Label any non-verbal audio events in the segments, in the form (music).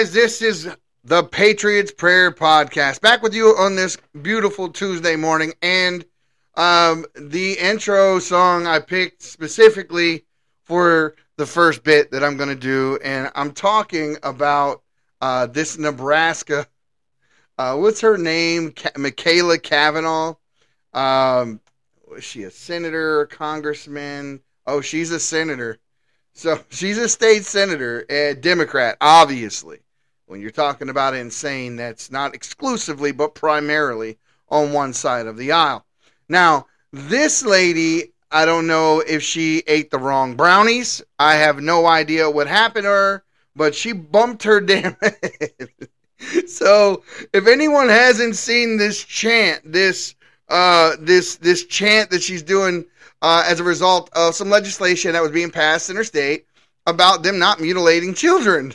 Guys, this is the Patriots Prayer Podcast. Back with you on this beautiful Tuesday morning. And um, the intro song I picked specifically for the first bit that I'm going to do. And I'm talking about uh, this Nebraska. Uh, what's her name? Ka- Machaela Cavanaugh. Um, was she a senator, a congressman? Oh, she's a senator. So she's a state senator, a Democrat, obviously. When you're talking about insane, that's not exclusively, but primarily on one side of the aisle. Now, this lady, I don't know if she ate the wrong brownies. I have no idea what happened to her, but she bumped her (laughs) damn head. so, if anyone hasn't seen this chant, this uh, this this chant that she's doing uh, as a result of some legislation that was being passed in her state about them not mutilating children.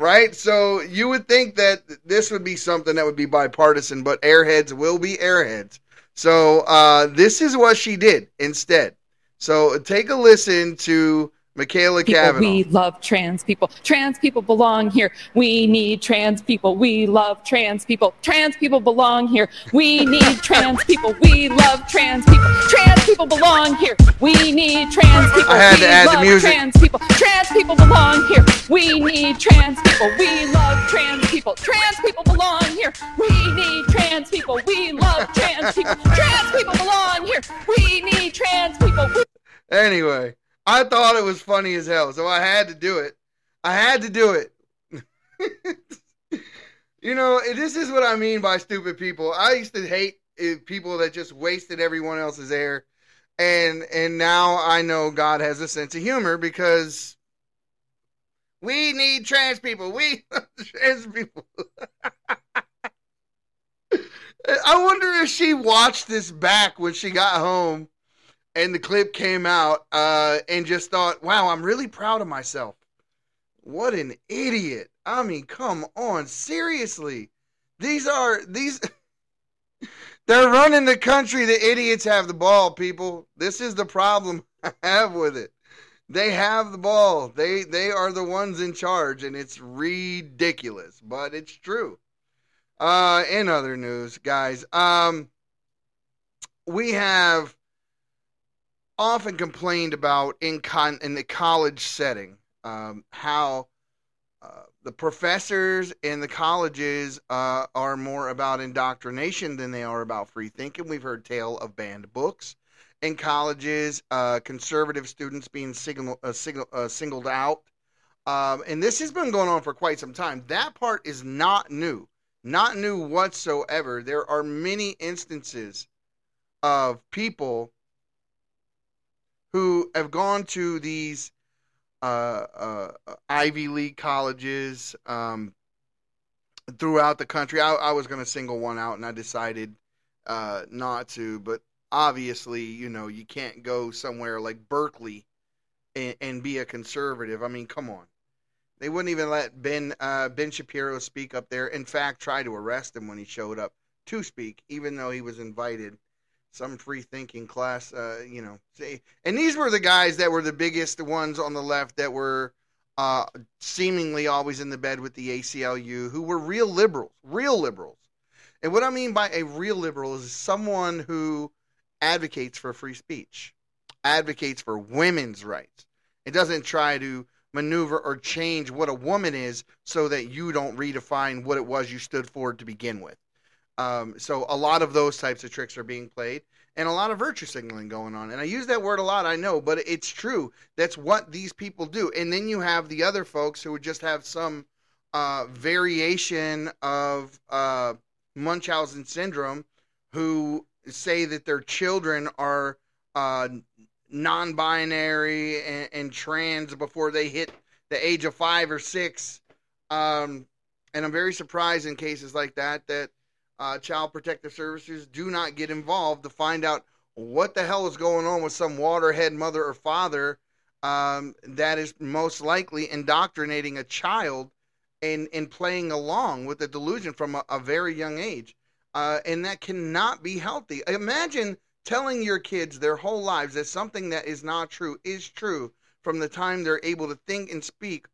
Right? So you would think that this would be something that would be bipartisan, but airheads will be airheads. So uh, this is what she did instead. So take a listen to Machaela people. Cavanaugh. We love trans people. Trans people belong here. We need trans people. We love trans people. Trans people belong here. We need trans people. We love trans people. Trans people belong here. We need trans people. I had to we add the love music. Trans people. Trans people belong here. We need trans people. We love trans people. Trans people belong here. We need trans people. We love trans people. Trans people belong here. We need trans people. We- Anyway, I thought it was funny as hell, so I had to do it. I had to do it. (laughs) you know, this is what I mean by stupid people. I used to hate eh, people that just wasted everyone else's air, and and now I know God has a sense of humor because we need trans people. We (laughs) trans people. (laughs) I wonder if she watched this back when she got home and the clip came out uh, and just thought, wow, I'm really proud of myself. What an idiot. I mean, come on, seriously. These are these (laughs) they're running the country. The idiots have the ball, people. This is the problem (laughs) I have with it. They have the ball. They they are the ones in charge and it's ridiculous, but it's true. Uh in other news, guys, um we have often complained about in con in the college setting um, how uh, the professors in the colleges uh, are more about indoctrination than they are about free thinking. We've heard tale of banned books in colleges, uh, conservative students being signal, uh, signal, uh, singled out, um, and this has been going on for quite some time. That part is not new, not new whatsoever. There are many instances of people who have gone to these uh, uh, Ivy League colleges um, throughout the country. I, I was going to single one out, and I decided uh, not to. But obviously, you know, you can't go somewhere like Berkeley and, and be a conservative. I mean, come on. They wouldn't even let Ben uh, Ben Shapiro speak up there. In fact, try to arrest him when he showed up to speak, even though he was invited some free thinking class, uh, you know. See, and these were the guys that were the biggest ones on the left that were uh, seemingly always in the bed with the ACLU, who were real liberals, real liberals. And what I mean by a real liberal is someone who advocates for free speech, advocates for women's rights. It doesn't try to maneuver or change what a woman is so that you don't redefine what it was you stood for to begin with. Um, so a lot of those types of tricks are being played and a lot of virtue signaling going on. And I use that word a lot, I know, but it's true. That's what these people do. And then you have the other folks who would just have some uh, variation of uh, Munchausen syndrome who say that their children are uh, non binary and, and, trans before they hit the age of five or six. Um, and I'm very surprised in cases like that that uh, Child Protective Services do not get involved to find out what the hell is going on with some waterhead mother or father um, that is most likely indoctrinating a child and, and playing along with the delusion from a, a very young age. Uh, and that cannot be healthy. Imagine telling your kids their whole lives that something that is not true is true from the time they're able to think and speak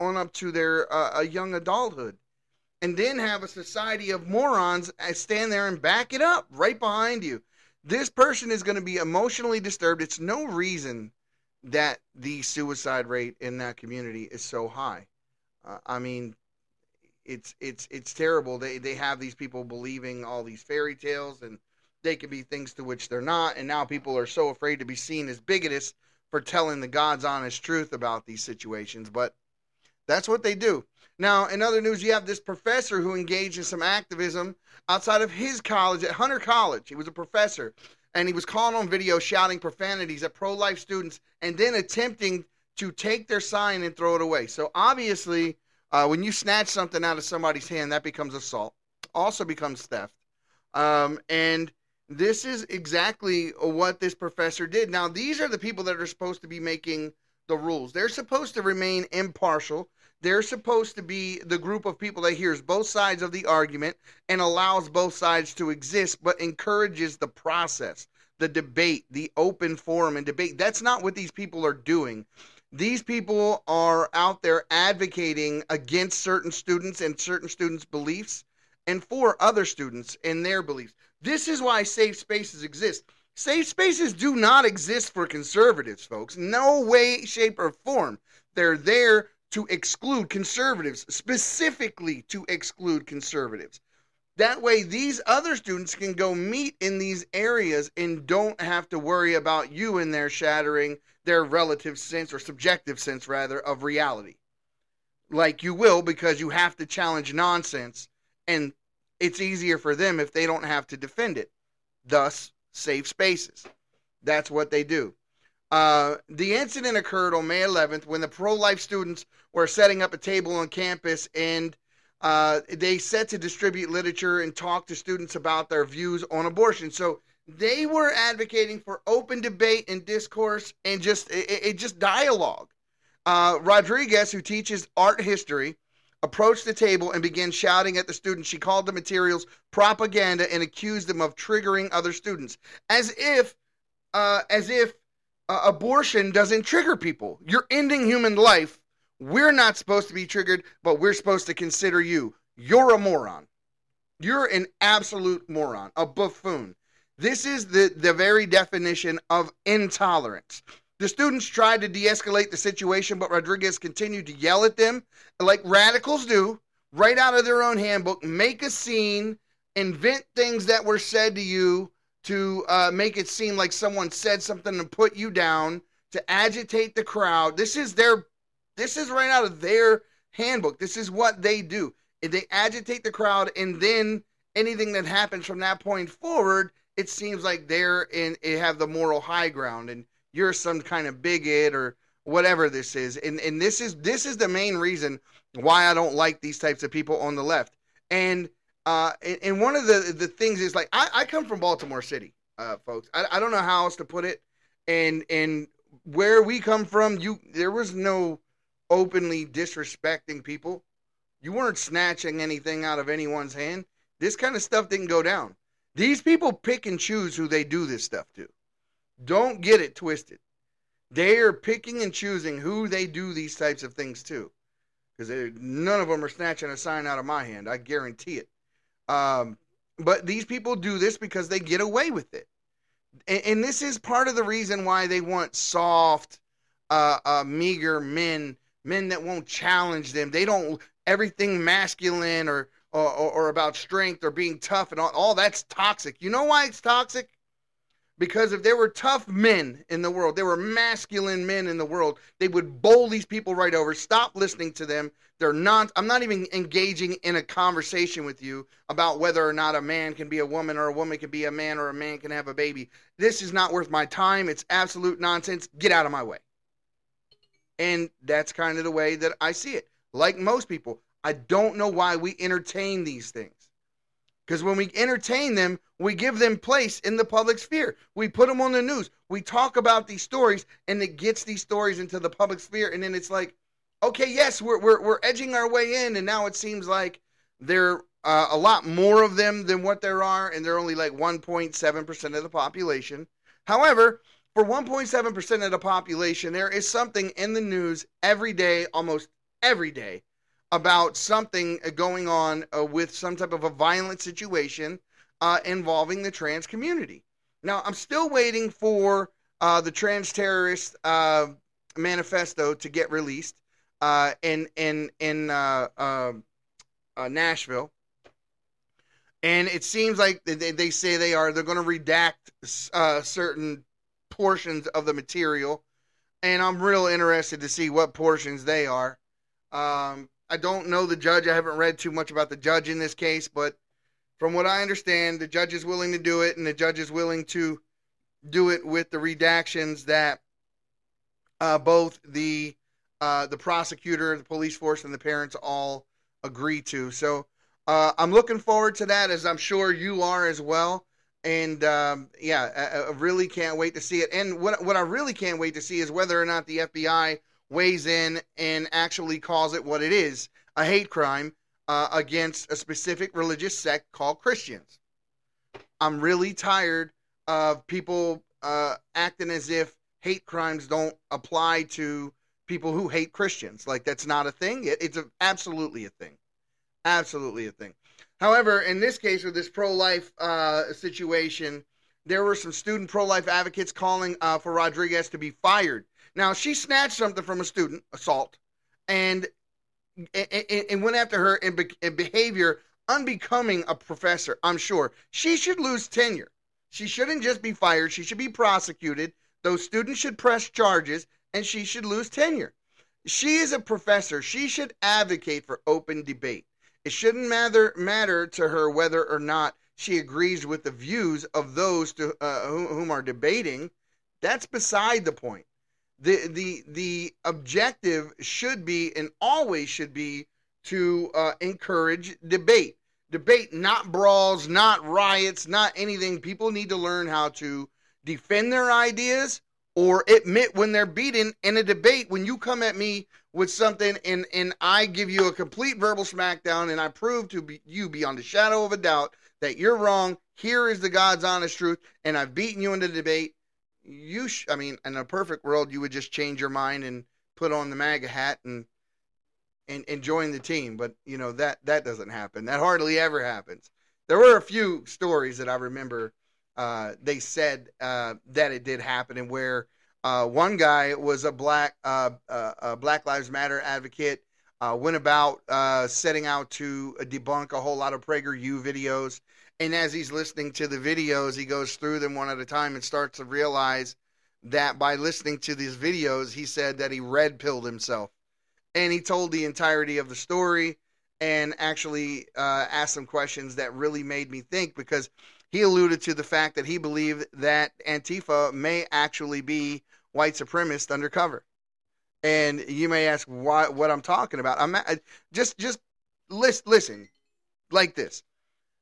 on up to their uh, a young adulthood, and then have a society of morons uh, stand there and back it up right behind you. This person is going to be emotionally disturbed. It's no reason that the suicide rate in that community is so high. Uh, I mean, it's it's it's terrible. They they have these people believing all these fairy tales and they can be things to which they're not. And now people are so afraid to be seen as bigots for telling the God's honest truth about these situations. But that's what they do. Now, in other news, you have this professor who engaged in some activism outside of his college at Hunter College. He was a professor, and he was calling on video shouting profanities at pro life students and then attempting to take their sign and throw it away. So, obviously, uh, when you snatch something out of somebody's hand, that becomes assault, also becomes theft. Um, and this is exactly what this professor did. Now, these are the people that are supposed to be making the rules. They're supposed to remain impartial. They're supposed to be the group of people that hears both sides of the argument and allows both sides to exist, but encourages the process, the debate, the open forum and debate. That's not what these people are doing. These people are out there advocating against certain students and certain students' beliefs and for other students and their beliefs. This is why safe spaces exist. Safe spaces do not exist for conservatives, folks. No way, shape, or form. They're there to exclude conservatives, specifically to exclude conservatives. That way, these other students can go meet in these areas and don't have to worry about you and their shattering their relative sense or subjective sense, rather, of reality. Like you will because you have to challenge nonsense and it's easier for them if they don't have to defend it. Thus, safe spaces. That's what they do. Uh, the incident occurred on May 11th when the pro life students were setting up a table on campus and uh, they set to distribute literature and talk to students about their views on abortion. So they were advocating for open debate and discourse and just it, it just dialogue. Uh, Rodriguez, who teaches art history, approached the table and began shouting at the students. She called the materials propaganda and accused them of triggering other students, as if, uh, as if uh, abortion doesn't trigger people. You're ending human life. We're not supposed to be triggered, but we're supposed to consider you. You're a moron. You're an absolute moron, a buffoon. This is the, the very definition of intolerance. The students tried to de escalate the situation, but Rodriguez continued to yell at them like radicals do, right out of their own handbook, make a scene, invent things that were said to you to uh, make it seem like someone said something to put you down, to agitate the crowd. This is their, this is right out of their handbook. This is what they do. They agitate the crowd, and then anything that happens from that point forward, it seems like they're in, they have the moral high ground. And you're some kind of bigot or whatever this is. And and this is this is the main reason why I don't like these types of people on the left. And uh, and, one of the the things is like I, I come from Baltimore City, uh, folks. I, I don't know how else to put it. And and where we come from, you there was no openly disrespecting people. You weren't snatching anything out of anyone's hand. This kind of stuff didn't go down. These people pick and choose who they do this stuff to. Don't get it twisted. They are picking and choosing who they do these types of things to. Because none of them are snatching a sign out of my hand. I guarantee it. Um, but these people do this because they get away with it. And, and this is part of the reason why they want soft, uh, uh, meager men, men that won't challenge them. They don't, everything masculine or, or, or about strength or being tough and all, all that's toxic. You know why it's toxic? Because if there were tough men in the world, there were masculine men in the world, they would bowl these people right over. Stop listening to them. They're not, I'm not even engaging in a conversation with you about whether or not a man can be a woman or a woman can be a man or a man can have a baby. This is not worth my time. It's absolute nonsense. Get out of my way. And that's kind of the way that I see it. Like most people, I don't know why we entertain these things. Because when we entertain them, we give them place in the public sphere. We put them on the news. We talk about these stories, and it gets these stories into the public sphere. And then it's like, okay, yes, we're we're, we're edging our way in, and now it seems like there uh, a lot more of them than what there are, and they're only like 1.7 percent of the population. However, for 1.7 percent of the population, there is something in the news every day, almost every day about something going on uh, with some type of a violent situation uh, involving the trans community. Now, I'm still waiting for uh, the trans terrorist uh, manifesto to get released uh, in in in uh, Nashville, and it seems like they, they say they are they're going to redact certain portions of the material, and I'm real interested to see what portions they are. Um, I don't know the judge. I haven't read too much about the judge in this case, but from what I understand, the judge is willing to do it, and the judge is willing to do it with the redactions that uh, both the uh, the prosecutor, the police force, and the parents all agree to. So uh, I'm looking forward to that, as I'm sure you are as well. And um, yeah, I, I, really can't wait to see it. And what what I really can't wait to see is whether or not the FBI weighs in and actually calls it what it is a hate crime uh, against a specific religious sect called Christians. I'm really tired of people uh, acting as if hate crimes don't apply to people who hate Christians. Like that's not a thing. It, it's a, absolutely a thing. Absolutely a thing. However, in this case with this pro-life uh, situation, there were some student pro-life advocates calling uh, for Rodriguez to be fired now she snatched something from a student, assault, and and, and went after her in, be, in behavior unbecoming a professor. I'm sure she should lose tenure. She shouldn't just be fired. She should be prosecuted. Those students should press charges, and she should lose tenure. She is a professor. She should advocate for open debate. It shouldn't matter matter to her whether or not she agrees with the views of those to, uh, whom are debating. That's beside the point the the the objective should be and always should be to uh, encourage debate debate not brawls not riots not anything people need to learn how to defend their ideas or admit when they're beaten in a debate when you come at me with something and and I give you a complete verbal smackdown and I prove to be, you beyond a shadow of a doubt that you're wrong here is the God's honest truth and I've beaten you in the debate you sh- I mean, in a perfect world, you would just change your mind and put on the MAGA hat and and, and join the team. But you know that that doesn't happen. That hardly ever happens. There were a few stories that I remember. Uh, they said uh, that it did happen, and where uh, one guy was a black uh, uh, a Black Lives Matter advocate, went about setting out to debunk a whole lot of PragerU videos and as he's listening to the videos, he goes through them one at a time and starts to realize that by listening to these videos, he said that he red pilled himself. And he told the entirety of the story and actually asked some questions that really made me think because he alluded to the fact that he believed that Antifa may actually be white supremacist undercover. And you may ask why what I'm talking about. I'm just just list listen like this.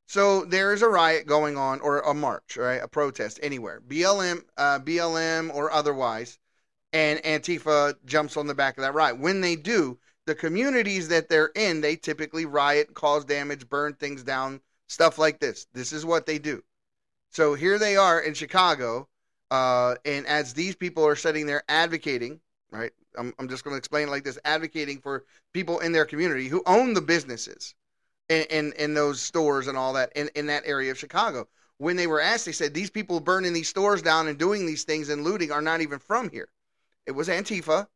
So there is a riot going on, or a march, right? A protest anywhere, BLM, uh, BLM, or otherwise, and Antifa jumps on the back of that riot. When they do, the communities that they're in, they typically riot, cause damage, burn things down, stuff like this. This is what they do. So here they are in Chicago, uh, and as these people are sitting there advocating, right? I'm, I'm just going to explain it like this: advocating for people in their community who own the businesses in, in, in those stores and all that in, in that area of Chicago. When they were asked, they said these people burning these stores down and doing these things and looting are not even from here. It was Antifa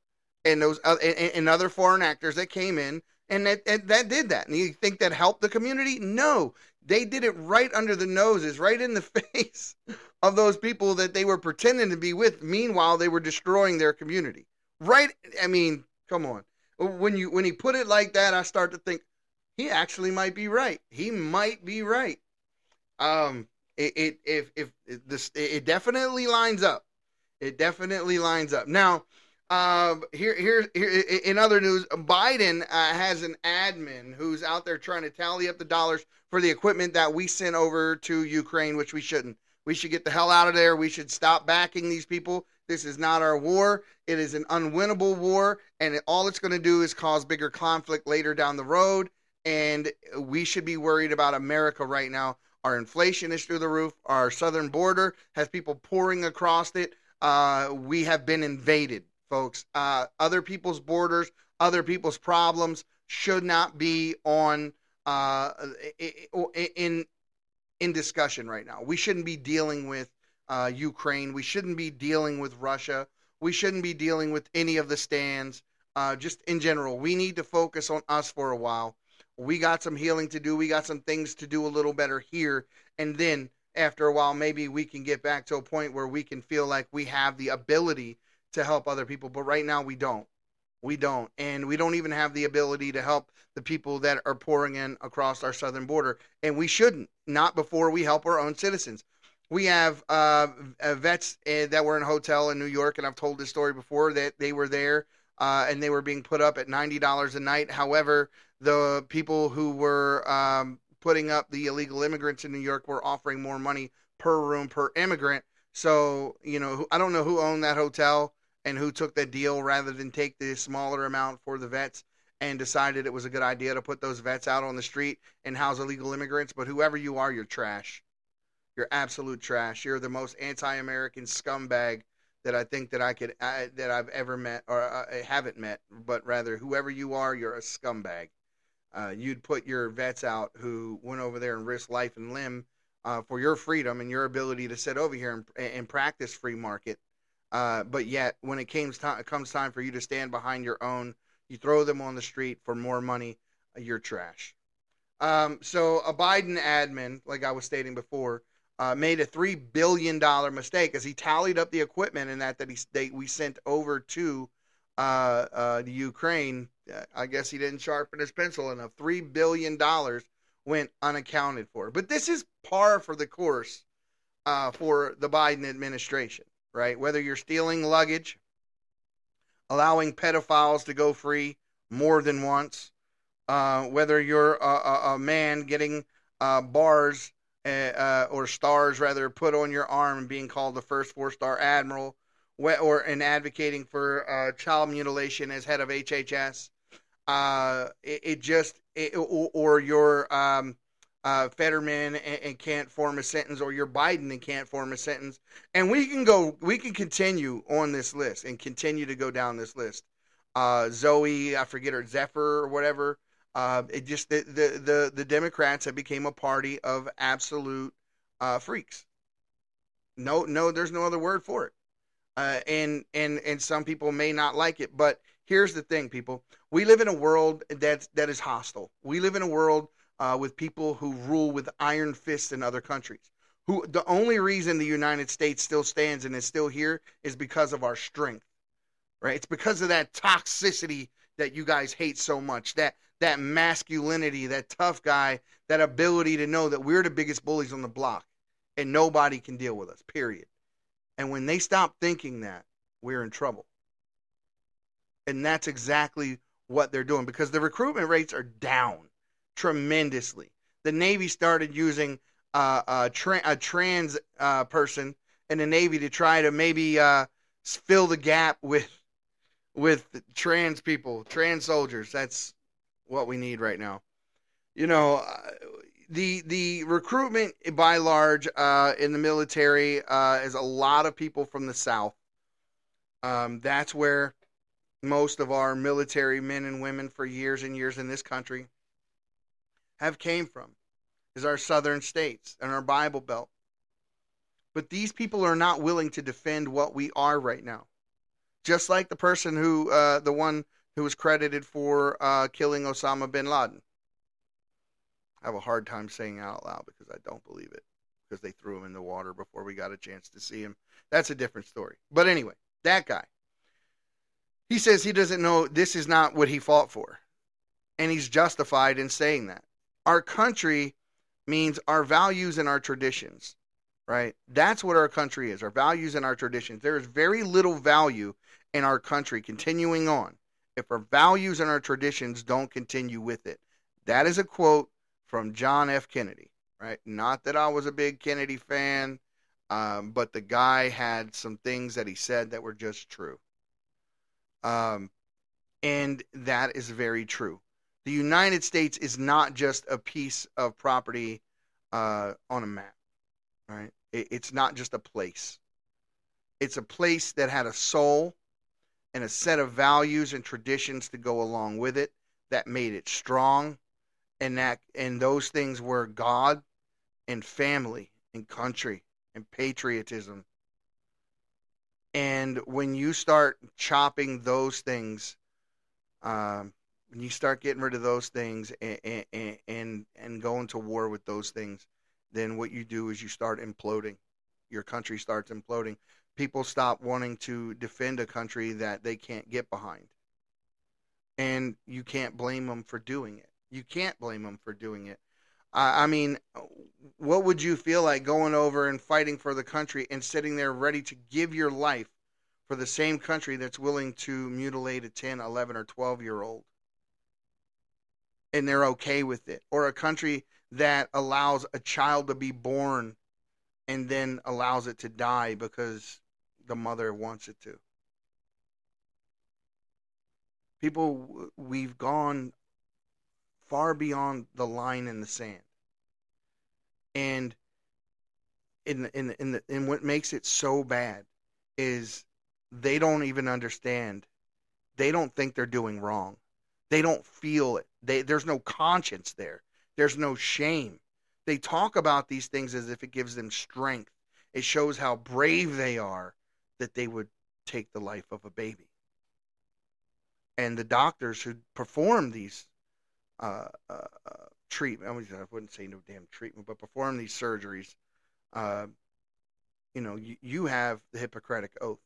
and those uh, and, and other foreign actors that came in and that, and that did that. And you think that helped the community? No, they did it right under the noses, right in the (laughs) face of those people that they were pretending to be with. Meanwhile, they were destroying their community. Right? I mean, come on. When you when he put it like that, I start to think, he actually might be right. He might be right. Um, it, it if if this it definitely lines up. It definitely lines up. Now, um, here here here in other news, Biden uh, has an admin who's out there trying to tally up the dollars for the equipment that we sent over to Ukraine, which we shouldn't. We should get the hell out of there. We should stop backing these people. This is not our war. It is an unwinnable war, and it, all it's going to do is cause bigger conflict later down the road and we should be worried about America right now. Our inflation is through the roof. Our southern border has people pouring across it. Uh, we have been invaded, folks. Uh, other people's borders other people's problems should not be on uh, in in discussion right now. We shouldn't be dealing with uh, Ukraine. We shouldn't be dealing with Russia. We shouldn't be dealing with any of the stands. Uh, just in general, we need to focus on us for a while. We got some healing to do. We got some things to do a little better here, and then after a while, maybe we can get back to a point where we can feel like we have the ability to help other people. But right now, we don't. We don't. And we don't even have the ability to help the people that are pouring in across our southern border. And we shouldn't, not before we help our own citizens. We have uh, uh vets uh, that were in a hotel in New York, and I've told this story before that they were there uh, and they were being put up at $90 a night. However, the people who were um, putting up the illegal immigrants in New York were offering more money per room per immigrant. So, you know, I don't know who owned that hotel and who took the deal rather than take the smaller amount for the vets and decided it was a good idea to put those vets out on the street and house illegal immigrants. But whoever you are, you're trash. You're absolute trash. You're the most anti-American scumbag that I think that I could uh, that I've ever met or uh, haven't met. But rather, whoever you are, you're a scumbag. Uh, you'd put your vets out who went over there and risked life and limb uh, for your freedom and your ability to sit over here and, and practice free market uh, but yet, when it comes time, comes time for you to stand behind your own, you throw them on the street for more money. Uh, you're trash. Um, so a Biden admin, like I was stating before, uh, made a three billion dollar mistake as he tallied up the equipment and that that he they, we sent over to uh, uh, the Ukraine. Uh, I guess he didn't sharpen his pencil enough. Three billion dollars went unaccounted for. But this is par for the course for the Biden administration right? Whether you're stealing luggage, allowing pedophiles to go free more than once, uh, whether you're a, a, a man getting uh, bars uh, uh or stars rather put on your arm and being called the first four star admiral, or and advocating for uh, child mutilation as head of HHS. Uh, it, it, just it, or, or your um, uh, Fetterman and, and, can't form a sentence, or you're Biden and can't form a sentence. And we can go, we can continue on this list and continue to go down this list. Uh, Zoe, I forget her, Zephyr or whatever. Uh, it just the, the the the Democrats have become a party of absolute uh, freaks. No, no, there's no other word for it. Uh, and and and some people may not like it, but here's the thing, people: we live in a world that that is hostile. We live in a world uh, with people who rule with iron fists in other countries. Who the only reason the United States still stands and is still here is because of our strength, right? It's because of that toxicity that you guys hate so much. That that masculinity, that tough guy, that ability to know that we're the biggest bullies on the block and nobody can deal with us. Period. And when they stop thinking that, we're in trouble. And that's exactly what they're doing because the recruitment rates are down tremendously. The Navy started using uh, a, tra- a, trans uh, person in the Navy to try to maybe uh, fill the gap with with trans people, trans soldiers. That's what we need right now. You know, uh, the the recruitment by large uh, in the military uh, is a lot of people from the South. Um, that's where most of our military men and women for years and years in this country have came from is our southern states and our Bible Belt. But these people are not willing to defend what we are right now. Just like the person who, uh, the one who was credited for uh, killing Osama bin Laden. I have a hard time saying it out loud because I don't believe it because they threw him in the water before we got a chance to see him. That's a different story. But anyway, that guy. He says he doesn't know this is not what he fought for. And he's justified in saying that our country means our values and our traditions, right? That's what our country is, our values and our traditions. There is very little value in our country continuing on if our values and our traditions don't continue with it. That is a quote from John F. Kennedy, right? Not that I was a big Kennedy fan, um, but the guy had some things that he said that were just true. Um, and that is very true the United States is not just a piece of property uh, on a map, right? It, it's not just a place. It's a place that had a soul, and a set of values and traditions to go along with it that made it strong and that and those things were God and family and country and patriotism. And when you start chopping those things, um, when you start getting rid of those things and, and and going to war with those things, then what you do is you start imploding. Your country starts imploding. People stop wanting to defend a country that they can't get behind. And you can't blame them for doing it. You can't blame them for doing it. I mean, what would you feel like going over and fighting for the country and sitting there ready to give your life for the same country that's willing to mutilate a 10, 11, or 12 year old? And they're okay with it. Or a country that allows a child to be born and then allows it to die because the mother wants it to. People, we've gone far beyond the line in the sand. And in in in the, and what makes it so bad is they don't even understand. They don't think they're doing wrong. They don't feel it. They, there's no conscience there. There's no shame. They talk about these things as if it gives them strength. It shows how brave they are that they would take the life of a baby. And the doctors who perform these uh, uh, uh, treatment. I wouldn't say no damn treatment, but perform these surgeries. Uh, you know, you, you have the Hippocratic oath,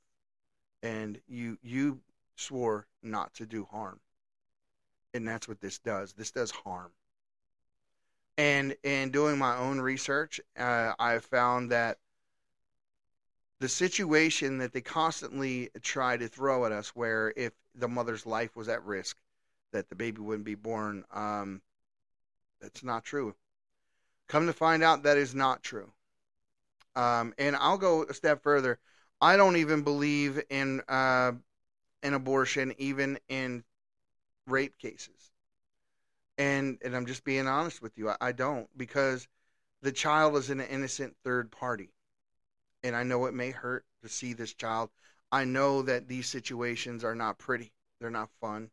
and you you swore not to do harm, and that's what this does. This does harm. And in doing my own research, uh, I found that the situation that they constantly try to throw at us, where if the mother's life was at risk, that the baby wouldn't be born. Um, that's not true. Come to find out, that is not true. Um, and I'll go a step further. I don't even believe in uh, an abortion, even in rape cases. And and I'm just being honest with you. I, I don't because the child is an innocent third party, and I know it may hurt to see this child. I know that these situations are not pretty. They're not fun.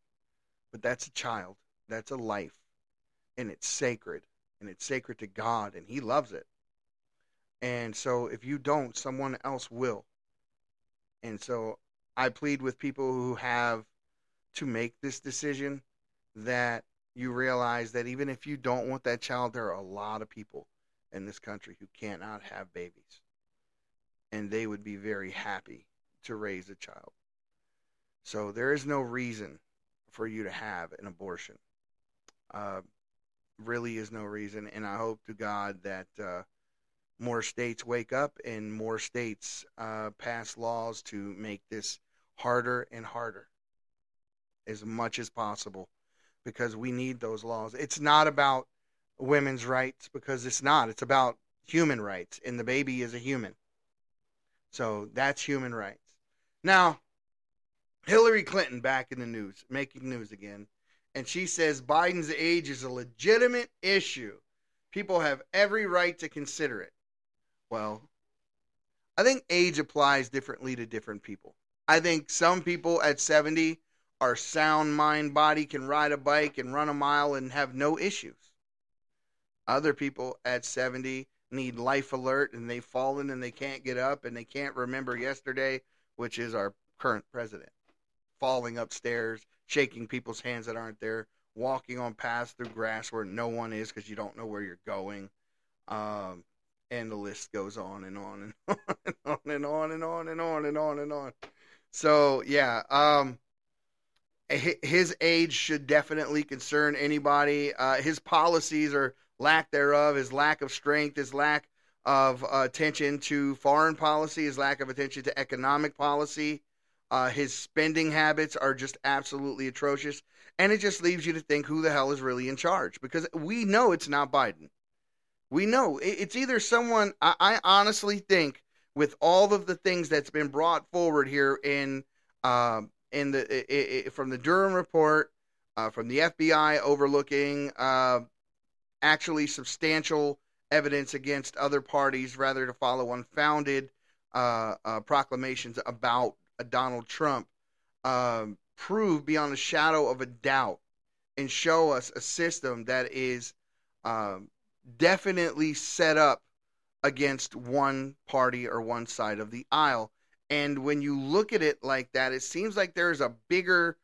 But that's a child. That's a life. And it's sacred. And it's sacred to God. And He loves it. And so if you don't, someone else will. And so I plead with people who have to make this decision that you realize that even if you don't want that child, there are a lot of people in this country who cannot have babies. And they would be very happy to raise a child. So there is no reason for you to have an abortion. Uh, really is no reason, and I hope to God that uh, more states wake up and more states uh, pass laws to make this harder and harder as much as possible because we need those laws. It's not about women's rights because it's not. It's about human rights, and the baby is a human. So that's human rights. Now, Hillary Clinton back in the news, making news again. And she says Biden's age is a legitimate issue. People have every right to consider it. Well, I think age applies differently to different people. I think some people at 70 are sound mind, body, can ride a bike and run a mile and have no issues. Other people at 70 need life alert and they've fallen and they can't get up and they can't remember yesterday, which is our current president falling upstairs, shaking people's hands that aren't there, walking on paths through grass where no one is because you don't know where you're going. Um, and the list goes on and on and on (laughs) and on and on and on and on and on and on. So yeah, um, his age should definitely concern anybody. Uh, his policies or lack thereof, his lack of strength, his lack of uh, attention to foreign policy, his lack of attention to economic policy, uh, his spending habits are just absolutely atrocious. And it just leaves you to think who the hell is really in charge because we know it's not Biden. We know it's either someone, I, I honestly think, with all of the things that's been brought forward here in, uh, in the it, it, from the Durham report, uh, from the FBI overlooking uh, actually substantial evidence against other parties rather to follow unfounded uh, uh, proclamations about Donald Trump. um, prove beyond a shadow of a doubt and show us a system that is um, definitely set up against one party or one side of the aisle. And when you look at it like that, it seems like there's a bigger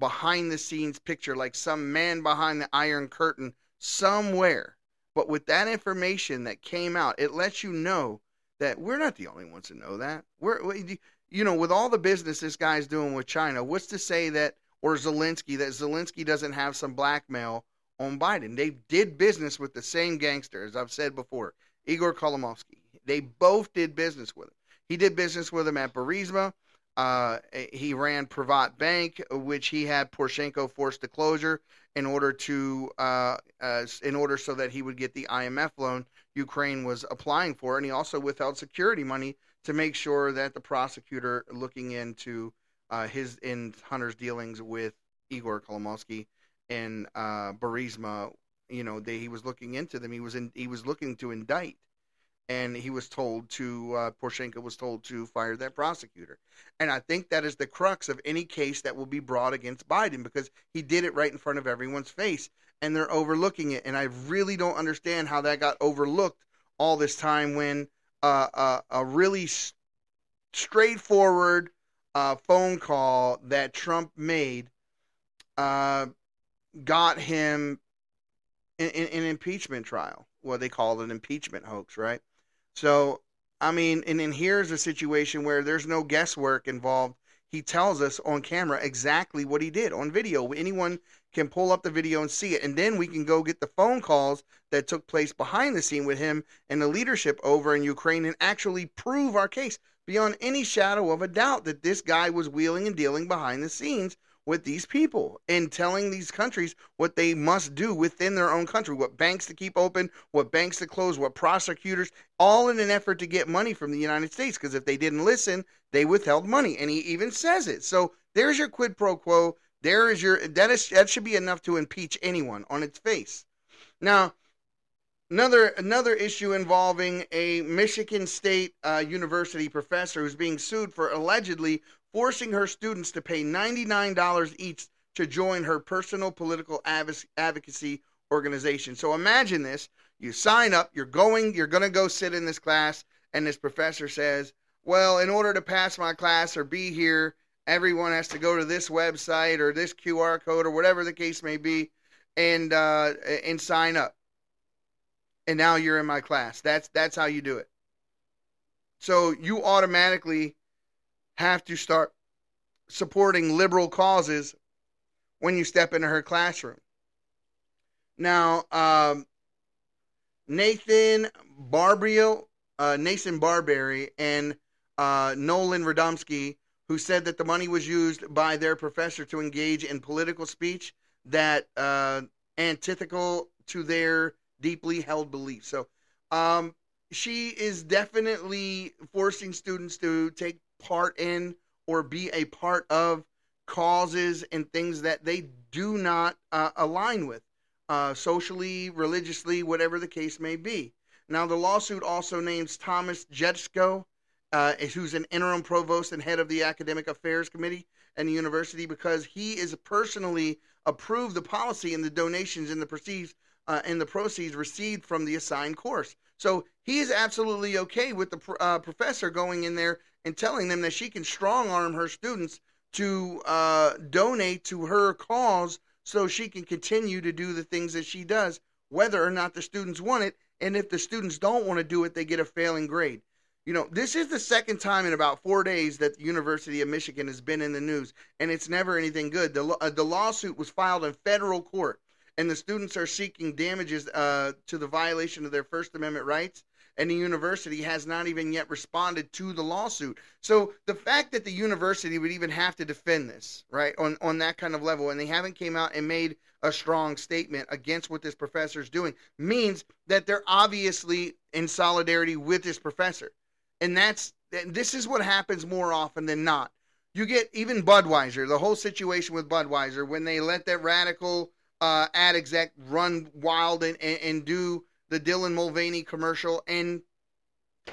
behind the scenes picture, like some man behind the iron curtain somewhere. But with that information that came out, it lets you know that we're not the only ones to know that. We're, we, you know, with all the business this guy's doing with China, what's to say that, or Zelensky, that Zelensky doesn't have some blackmail on Biden? They did business with the same gangster, as I've said before, Igor Kolomoisky. They both did business with him. He did business with him at Burisma. Uh, he ran Privat Bank, which he had Poroshenko forced to closure in order to, uh, uh, in order so that he would get the IMF loan Ukraine was applying for, and he also withheld security money to make sure that the prosecutor looking into uh, his in Hunter's dealings with Igor Kolomoisky and uh, Burisma, you know, they, he was looking into them. He was in, he was looking to indict and he was told to uh, Poroshenko was told to fire that prosecutor. And I think that is the crux of any case that will be brought against Biden because he did it right in front of everyone's face and they're overlooking it. And I really don't understand how that got overlooked all this time when uh, uh, a really straightforward uh, phone call that Trump made uh, got him in, in, in impeachment trial. What they call an impeachment hoax, right? So, I mean, and then here's a situation where there's no guesswork involved. He tells us on camera exactly what he did on video. Anyone can pull up the video and see it. And then we can go get the phone calls that took place behind the scene with him and the leadership over in Ukraine and actually prove our case beyond any shadow of a doubt that this guy was wheeling and dealing behind the scenes with these people and telling these countries what they must do within their own country, what banks to keep open, what banks to close, what prosecutors, all in an effort to get money from the United States. Because if they didn't listen, they withheld money. And he even says it. So there's your quid pro quo. There is your that is that should be enough to impeach anyone on its face. Now, another another issue involving a Michigan State uh, University professor who's being sued for allegedly forcing her students to pay $99 each to join her personal political advocacy organization. So imagine this, you sign up, you're going, you're going to go sit in this class and this professor says, "Well, in order to pass my class or be here, everyone has to go to this website or this QR code or whatever the case may be and uh, and sign up." And now you're in my class. That's that's how you do it. So you automatically have to start supporting liberal causes when you step into her classroom. Now, um, Nathan Barbrio, uh, Nathan Barbary, and uh, Nolan Radomski, who said that the money was used by their professor to engage in political speech that uh, antithetical to their deeply held beliefs. So, um, she is definitely forcing students to take part in or be a part of causes and things that they do not uh, align with, uh, socially, religiously, whatever the case may be. Now, the lawsuit also names Thomas Jeitschko, uh, who's an interim provost and head of the Academic Affairs Committee and the university, because he is personally approved the policy and the donations and the proceeds uh, and the proceeds received from the assigned course. So he is absolutely okay with the uh, professor going in there and telling them that she can strong arm her students to uh, donate to her cause so she can continue to do the things that she does, whether or not the students want it. And if the students don't want to do it, they get a failing grade. You know, this is the second time in about four days that the University of Michigan has been in the news, and it's never anything good. The, uh, the lawsuit was filed in federal court, and the students are seeking damages uh, to the violation of their First Amendment rights and the university has not even yet responded to the lawsuit. So the fact that the university would even have to defend this, right, on on that kind of level, and they haven't came out and made a strong statement against what this professor is doing, means that they're obviously in solidarity with this professor, and that's this is what happens more often than not. You get even Budweiser, the whole situation with Budweiser, when they let that radical uh, ad exec run wild and, and, and do the Dylan Mulvaney commercial, and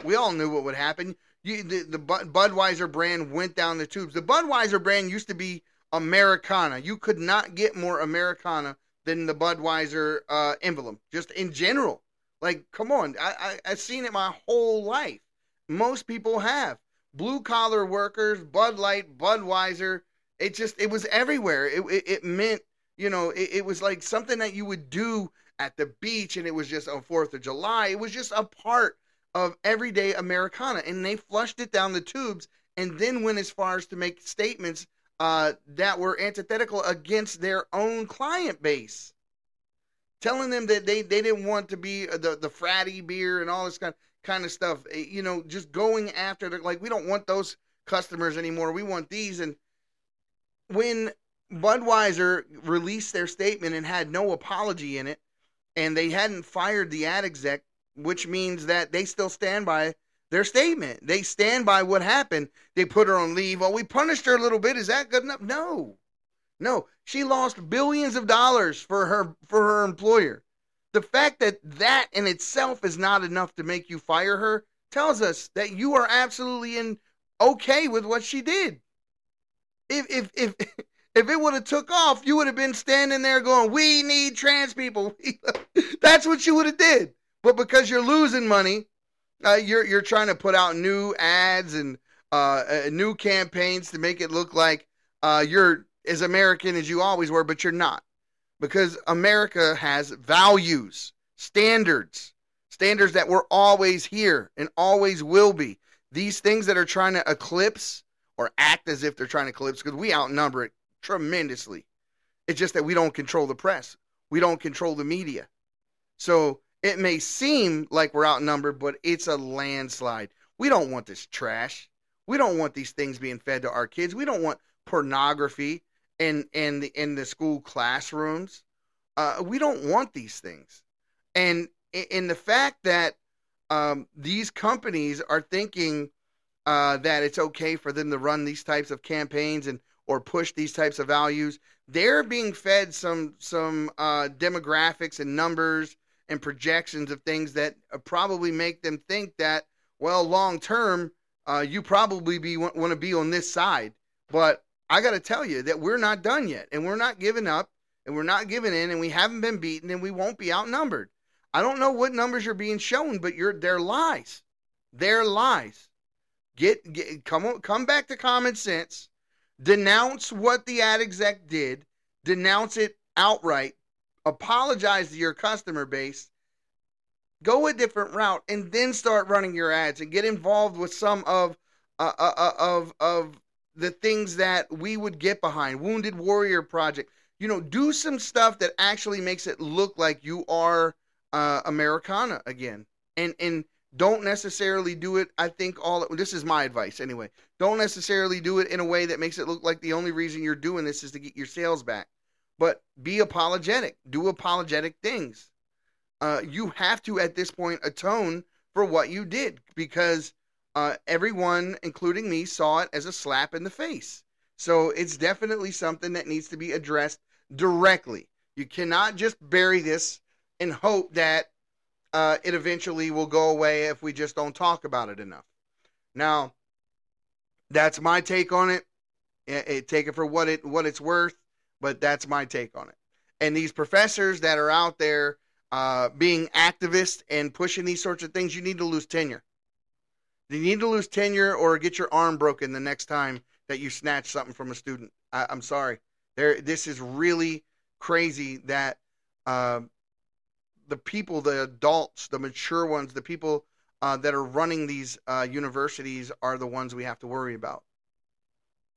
we all knew what would happen. You, the, the Budweiser brand went down the tubes. The Budweiser brand used to be Americana. You could not get more Americana than the Budweiser uh, emblem, just in general. Like, come on, I, I I've seen it my whole life. Most people have blue collar workers, Bud Light, Budweiser. It just it was everywhere. It it, it meant you know it, it was like something that you would do at the beach, and it was just on Fourth of July. It was just a part of everyday Americana, and they flushed it down the tubes, and then went as far as to make statements uh, that were antithetical against their own client base, telling them that they, they didn't want to be the the fratty beer and all this kind kind of stuff. Eh, you know, just going after the, like we don't want those customers anymore. We want these. And when Budweiser released their statement and had no apology in it, and they hadn't fired the ad exec, which means that they still stand by their statement. They stand by what happened. They put her on leave. Well, we punished her a little bit. Is that good enough? No. No. She lost billions of dollars for her for her employer. The fact that that in itself is not enough to make you fire her tells us that you are absolutely in okay with what she did. If if if (laughs) if it would have took off, you would have been standing there going, "We need trans people." (laughs) That's what you would have did. But because you're losing money, uh, you're you're trying to put out new ads and uh, uh, new campaigns to make it look like uh, you're as American as you always were, but you're not because America has values, standards, standards that were always here and always will be. These things that are trying to eclipse or act as if they're trying to eclipse because we outnumber it tremendously. It's just that we don't control the press. We don't control the media. So it may seem like we're outnumbered, but it's a landslide. We don't want this trash. We don't want these things being fed to our kids. We don't want pornography in in the in the school classrooms. Uh, we don't want these things, and in the fact that um, these companies are thinking uh, that it's okay for them to run these types of campaigns and or push these types of values, they're being fed some some uh, demographics and numbers and projections of things that uh, probably make them think that well, long term, uh, you probably be want, to be on this side, but I got to tell you that we're not done yet, and we're not giving up, and we're not giving in, and we haven't been beaten, and we won't be outnumbered. I don't know what numbers are being shown, but you're they're lies. They're lies. Get, get come come back to common sense. Denounce what the ad exec did. Denounce it outright. Apologize to your customer base. Go a different route, and then start running your ads and get involved with some of uh, uh, uh of of the things that we would get behind. Wounded Warrior Project. You know, do some stuff that actually makes it look like you are uh, Americana again. And and don't necessarily do it. I think all this is my advice anyway. Don't necessarily do it in a way that makes it look like the only reason you're doing this is to get your sales back. But be apologetic. Do apologetic things. Uh, you have to at this point atone for what you did because uh, everyone, including me, saw it as a slap in the face. So it's definitely something that needs to be addressed directly. You cannot just bury this and hope that uh, it eventually will go away if we just don't talk about it enough. Now, that's my take on it. it, it take it for what it what it's worth, but that's my take on it. And these professors that are out there uh, being activists and pushing these sorts of things, you need to lose tenure. You need to lose tenure or get your arm broken the next time that you snatch something from a student. I, am sorry. There, this is really crazy that uh, the people, the adults, the mature ones, the people uh, that are running these uh, universities are the ones we have to worry about.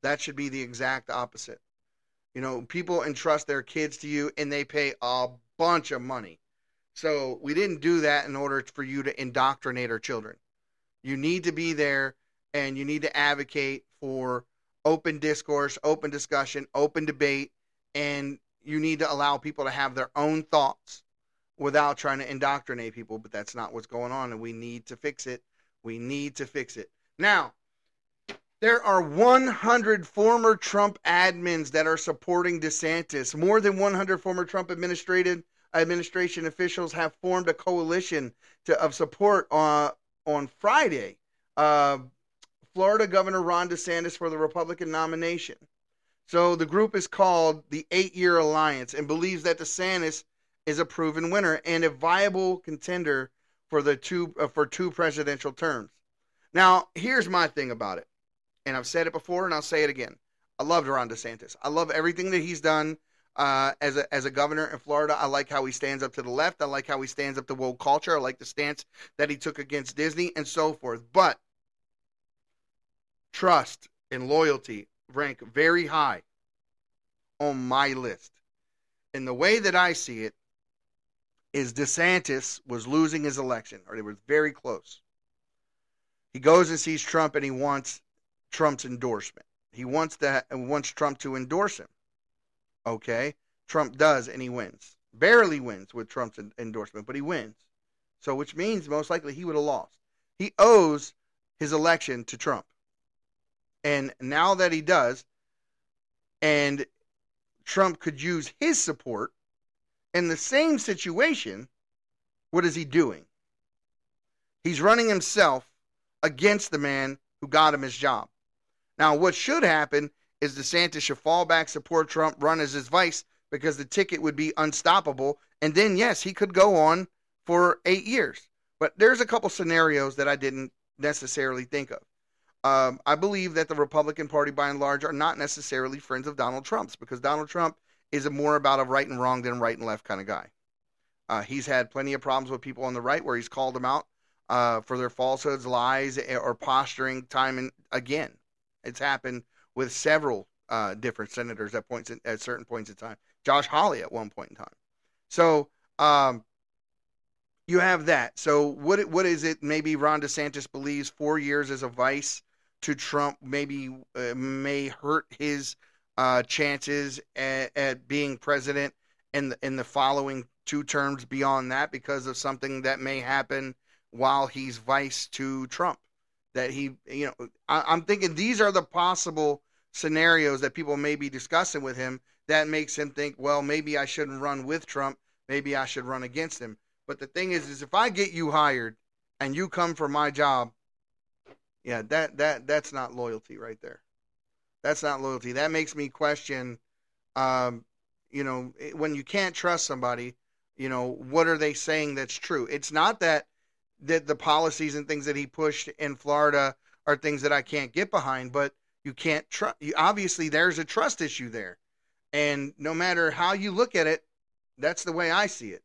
That should be the exact opposite. You know, people entrust their kids to you and they pay a bunch of money. So we didn't do that in order for you to indoctrinate our children. You need to be there and you need to advocate for open discourse, open discussion, open debate, and you need to allow people to have their own thoughts without trying to indoctrinate people. But that's not what's going on, and we need to fix it. We need to fix it. Now, there are 100 former Trump admins that are supporting DeSantis. More than 100 former Trump administrative administration officials have formed a coalition to, of support uh, on Friday. Uh, Florida Governor Ron DeSantis for the Republican nomination. So the group is called the Eight Year Alliance and believes that DeSantis is a proven winner and a viable contender for the two uh, for two presidential terms. Now, here's my thing about it, and I've said it before, and I'll say it again. I love Ron DeSantis. I love everything that he's done uh, as a as a governor in Florida. I like how he stands up to the left. I like how he stands up to woke culture. I like the stance that he took against Disney and so forth. But trust and loyalty rank very high on my list. And the way that I see it is DeSantis was losing his election, or they were very close. He goes and sees Trump and he wants Trump's endorsement. He wants that wants Trump to endorse him. Okay? Trump does and he wins. Barely wins with Trump's endorsement, but he wins. So which means most likely he would have lost. He owes his election to Trump. And now that he does, and Trump could use his support in the same situation, what is he doing? He's running himself against the man who got him his job. Now, what should happen is DeSantis should fall back, support Trump, run as his vice because the ticket would be unstoppable. And then, yes, he could go on for eight years. But there's a couple scenarios that I didn't necessarily think of. Um, I believe that the Republican Party, by and large, are not necessarily friends of Donald Trump's because Donald Trump is more about a right and wrong than right and left kind of guy. Uh, he's had plenty of problems with people on the right where he's called them out uh, for their falsehoods, lies, eh, or posturing time and again. It's happened with several uh, different senators at points in, at certain points in time. Josh Hawley at one point in time. So um, you have that. So what what is it? Maybe Ron DeSantis believes four years as a vice to Trump maybe uh, may hurt his uh, chances at, at, being president in the, in the following two terms beyond that because of something that may happen while he's vice to Trump. That he, you know, I, I'm thinking these are the possible scenarios that people may be discussing with him that makes him think, well, maybe I shouldn't run with Trump. Maybe I should run against him. But the thing is, is if I get you hired and you come for my job, yeah, that that that's not loyalty right there. That's not loyalty. That makes me question, um, you know, when you can't trust somebody, you know, what are they saying that's true? It's not that that the policies and things that he pushed in Florida are things that I can't get behind, but you can't trust. Obviously, there's a trust issue there, and no matter how you look at it, that's the way I see it.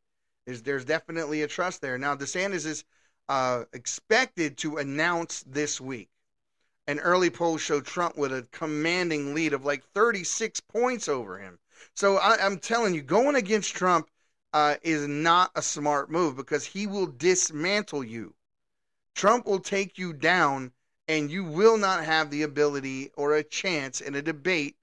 Is there's definitely a trust there. Now, DeSantis is uh, expected to announce this week. An early poll showed Trump with a commanding lead of like 36 points over him. So I, am telling you, going against Trump uh, is not a smart move because he will dismantle you. Trump will take you down, and you will not have the ability or a chance in a debate.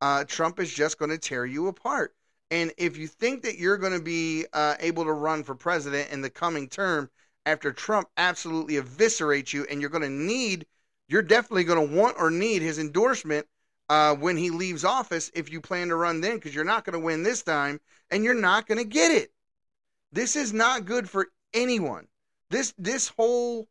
Uh, Trump is just going to tear you apart. And if you think that you're going to be uh, able to run for president in the coming term, after Trump absolutely eviscerates you, and you're going to need, you're definitely going to want or need his endorsement uh, when he leaves office if you plan to run then, because you're not going to win this time, and you're not going to get it. This is not good for anyone. This this whole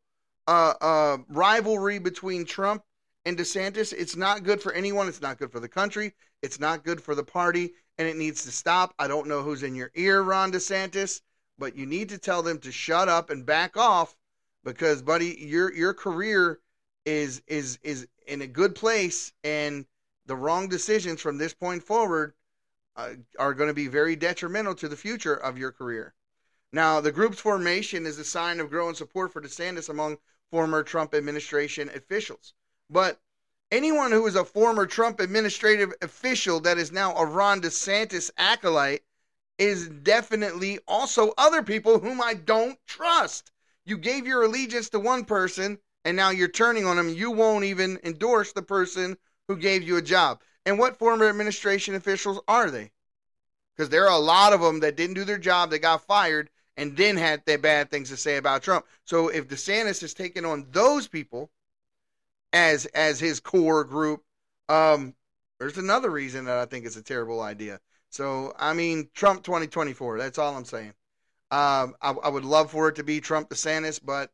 uh, uh, rivalry between Trump and DeSantis, it's not good for anyone. It's not good for the country. It's not good for the party, and it needs to stop. I don't know who's in your ear, Ron DeSantis but you need to tell them to shut up and back off because buddy your your career is is is in a good place and the wrong decisions from this point forward uh, are going to be very detrimental to the future of your career. Now, the group's formation is a sign of growing support for DeSantis among former Trump administration officials. But anyone who is a former Trump administrative official that is now a Ron DeSantis acolyte is definitely also other people whom I don't trust. You gave your allegiance to one person and now you're turning on them. You won't even endorse the person who gave you a job. And what former administration officials are they? Because there are a lot of them that didn't do their job, they got fired, and then had their bad things to say about Trump. So if DeSantis is taking on those people as as his core group, um, there's another reason that I think it's a terrible idea. So, I mean, Trump 2024. That's all I'm saying. Um, I, I, would love for it to be Trump DeSantis, but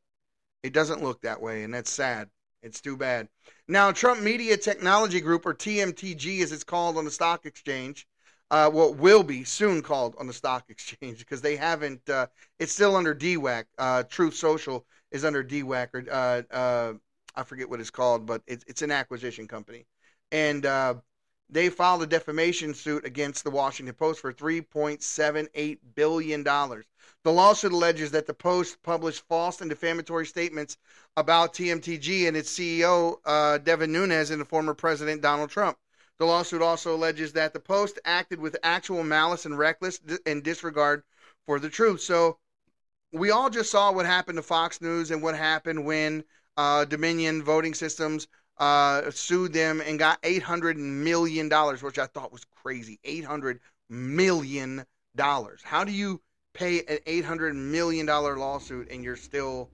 it doesn't look that way, and that's sad. It's too bad. Now, Trump Media Technology Group, or TMTG as it's called on the stock exchange, uh, well, will be soon called on the stock (laughs) exchange because they haven't, uh, it's still under DWAC. Uh, Truth Social is under DWAC, or uh, uh, I forget what it's called, but it's, it's an acquisition company. And uh, they filed a defamation suit against the Washington Post for $3.78 billion. The lawsuit alleges that the Post published false and defamatory statements about TMTG and its CEO, uh, Devin Nunes, and the former President Donald Trump. The lawsuit also alleges that the Post acted with actual malice and reckless and disregard for the truth. So we all just saw what happened to Fox News and what happened when uh, Dominion Voting Systems uh, sued them and got eight hundred million dollars, which I thought was crazy. Eight hundred million dollars. How do you pay an eight hundred million dollar lawsuit and you're still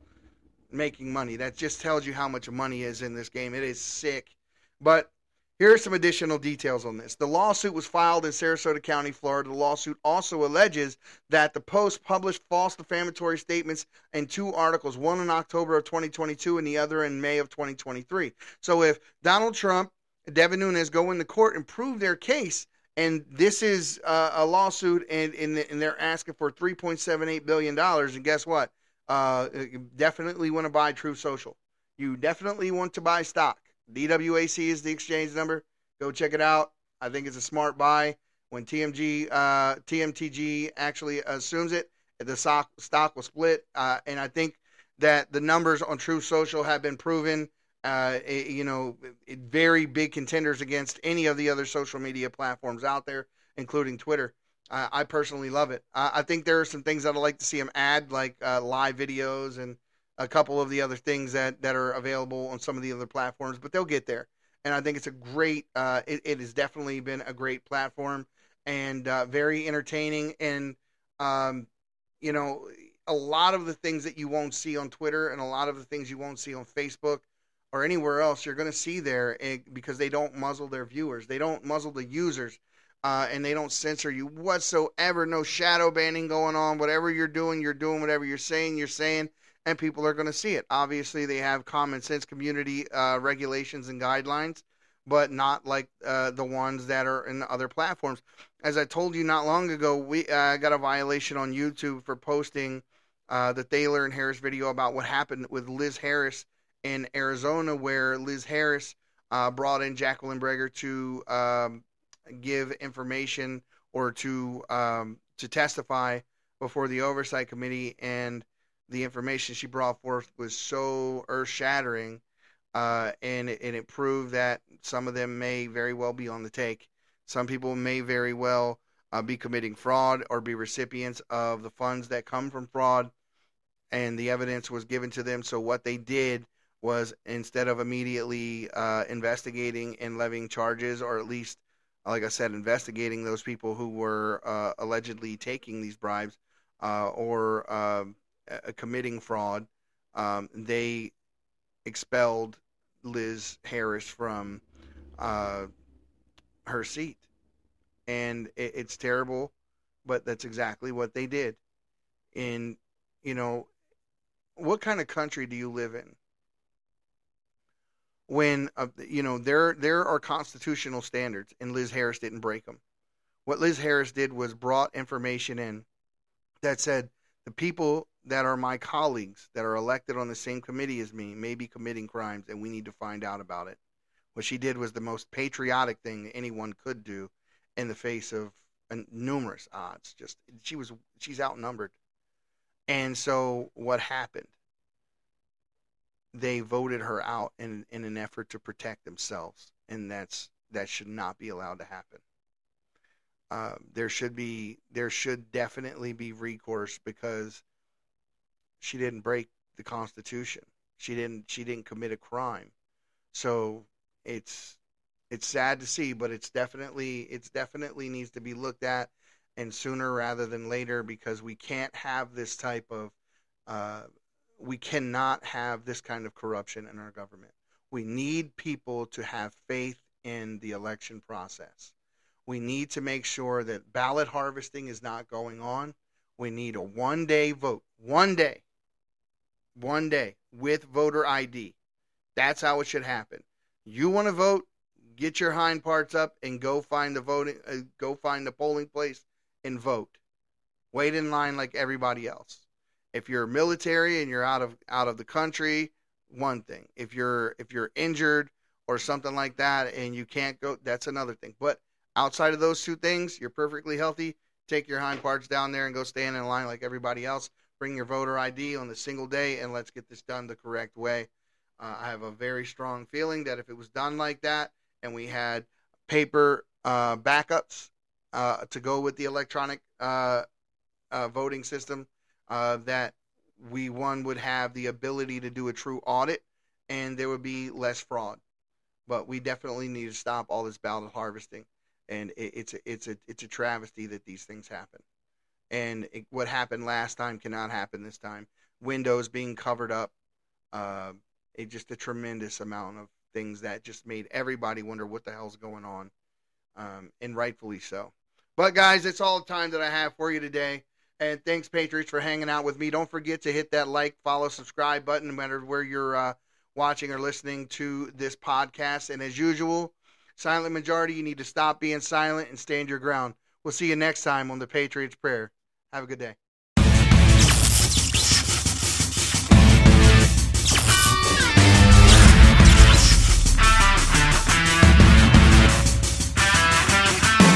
making money? That just tells you how much money is in this game. It is sick. But here are some additional details on this. The lawsuit was filed in Sarasota County, Florida. The lawsuit also alleges that the Post published false defamatory statements in two articles, one in October of 2022 and the other in May of 2023. So if Donald Trump, Devin Nunes go into court and prove their case, and this is uh, a lawsuit, and, and, and they're asking for 3.78 billion dollars, and guess what? Uh, definitely want to buy Truth Social. You definitely want to buy stock. DWAC is the exchange number. Go check it out. I think it's a smart buy. When TMG uh, TMTG actually assumes it, the stock stock will split. Uh, and I think that the numbers on Truth Social have been proven. Uh, you know, very big contenders against any of the other social media platforms out there, including Twitter. I personally love it. I think there are some things that I'd like to see them add, like uh, live videos and a couple of the other things that that are available on some of the other platforms, but they'll get there. And I think it's a great. Uh, it, it has definitely been a great platform and uh, very entertaining. And um, you know, a lot of the things that you won't see on Twitter and a lot of the things you won't see on Facebook or anywhere else, you're going to see there eh, because they don't muzzle their viewers. They don't muzzle the users. Uh, and they don't censor you whatsoever. No shadow banning going on. Whatever you're doing, you're doing. Whatever you're saying, you're saying and people are going to see it. Obviously, they have common sense community uh, regulations and guidelines, but not like uh, the ones that are in other platforms. As I told you not long ago, we uh, got a violation on YouTube for posting uh, the Thaler and Harris video about what happened with Liz Harris in Arizona, where Liz Harris uh, brought in Jacqueline Breger to um, give information or to um, to testify before the oversight committee and the information she brought forth was so earth shattering, uh, and, and it proved that some of them may very well be on the take. Some people may very well uh, be committing fraud or be recipients of the funds that come from fraud, and the evidence was given to them. So, what they did was instead of immediately uh, investigating and levying charges, or at least, like I said, investigating those people who were uh, allegedly taking these bribes uh, or um, uh, committing fraud, um, they expelled Liz Harris from uh, her seat, and it, it's terrible, but that's exactly what they did. In you know, what kind of country do you live in? When uh, you know there there are constitutional standards, and Liz Harris didn't break them. What Liz Harris did was brought information in that said the people that are my colleagues that are elected on the same committee as me may be committing crimes and we need to find out about it. What she did was the most patriotic thing anyone could do in the face of numerous odds. Just she was she's outnumbered. And so what happened? They voted her out in in an effort to protect themselves and that's that should not be allowed to happen. Uh, there should be there should definitely be recourse because she didn't break the Constitution. She didn't she didn't commit a crime. So it's it's sad to see, but it's definitely it's definitely needs to be looked at and sooner rather than later because we can't have this type of uh, we cannot have this kind of corruption in our government. We need people to have faith in the election process. We need to make sure that ballot harvesting is not going on. We need a one day vote, one day, one day with voter ID. That's how it should happen. You want to vote? Get your hind parts up and go find the voting. Uh, go find the polling place and vote. Wait in line like everybody else. If you're military and you're out of out of the country, one thing. If you're if you're injured or something like that and you can't go, that's another thing. But outside of those two things, you're perfectly healthy. Take your hind parts down there and go stand in line like everybody else. Bring your voter ID on the single day and let's get this done the correct way. Uh, I have a very strong feeling that if it was done like that and we had paper uh, backups uh, to go with the electronic uh, uh, voting system, uh, that we one would have the ability to do a true audit and there would be less fraud. But we definitely need to stop all this ballot harvesting, and it, it's a, it's a it's a travesty that these things happen. And it, what happened last time cannot happen this time. Windows being covered up, uh, it just a tremendous amount of things that just made everybody wonder what the hell's going on, um, and rightfully so. But guys, it's all the time that I have for you today. And thanks, Patriots, for hanging out with me. Don't forget to hit that like, follow, subscribe button, no matter where you're uh, watching or listening to this podcast. And as usual, silent majority, you need to stop being silent and stand your ground. We'll see you next time on the Patriots Prayer. Have a good day.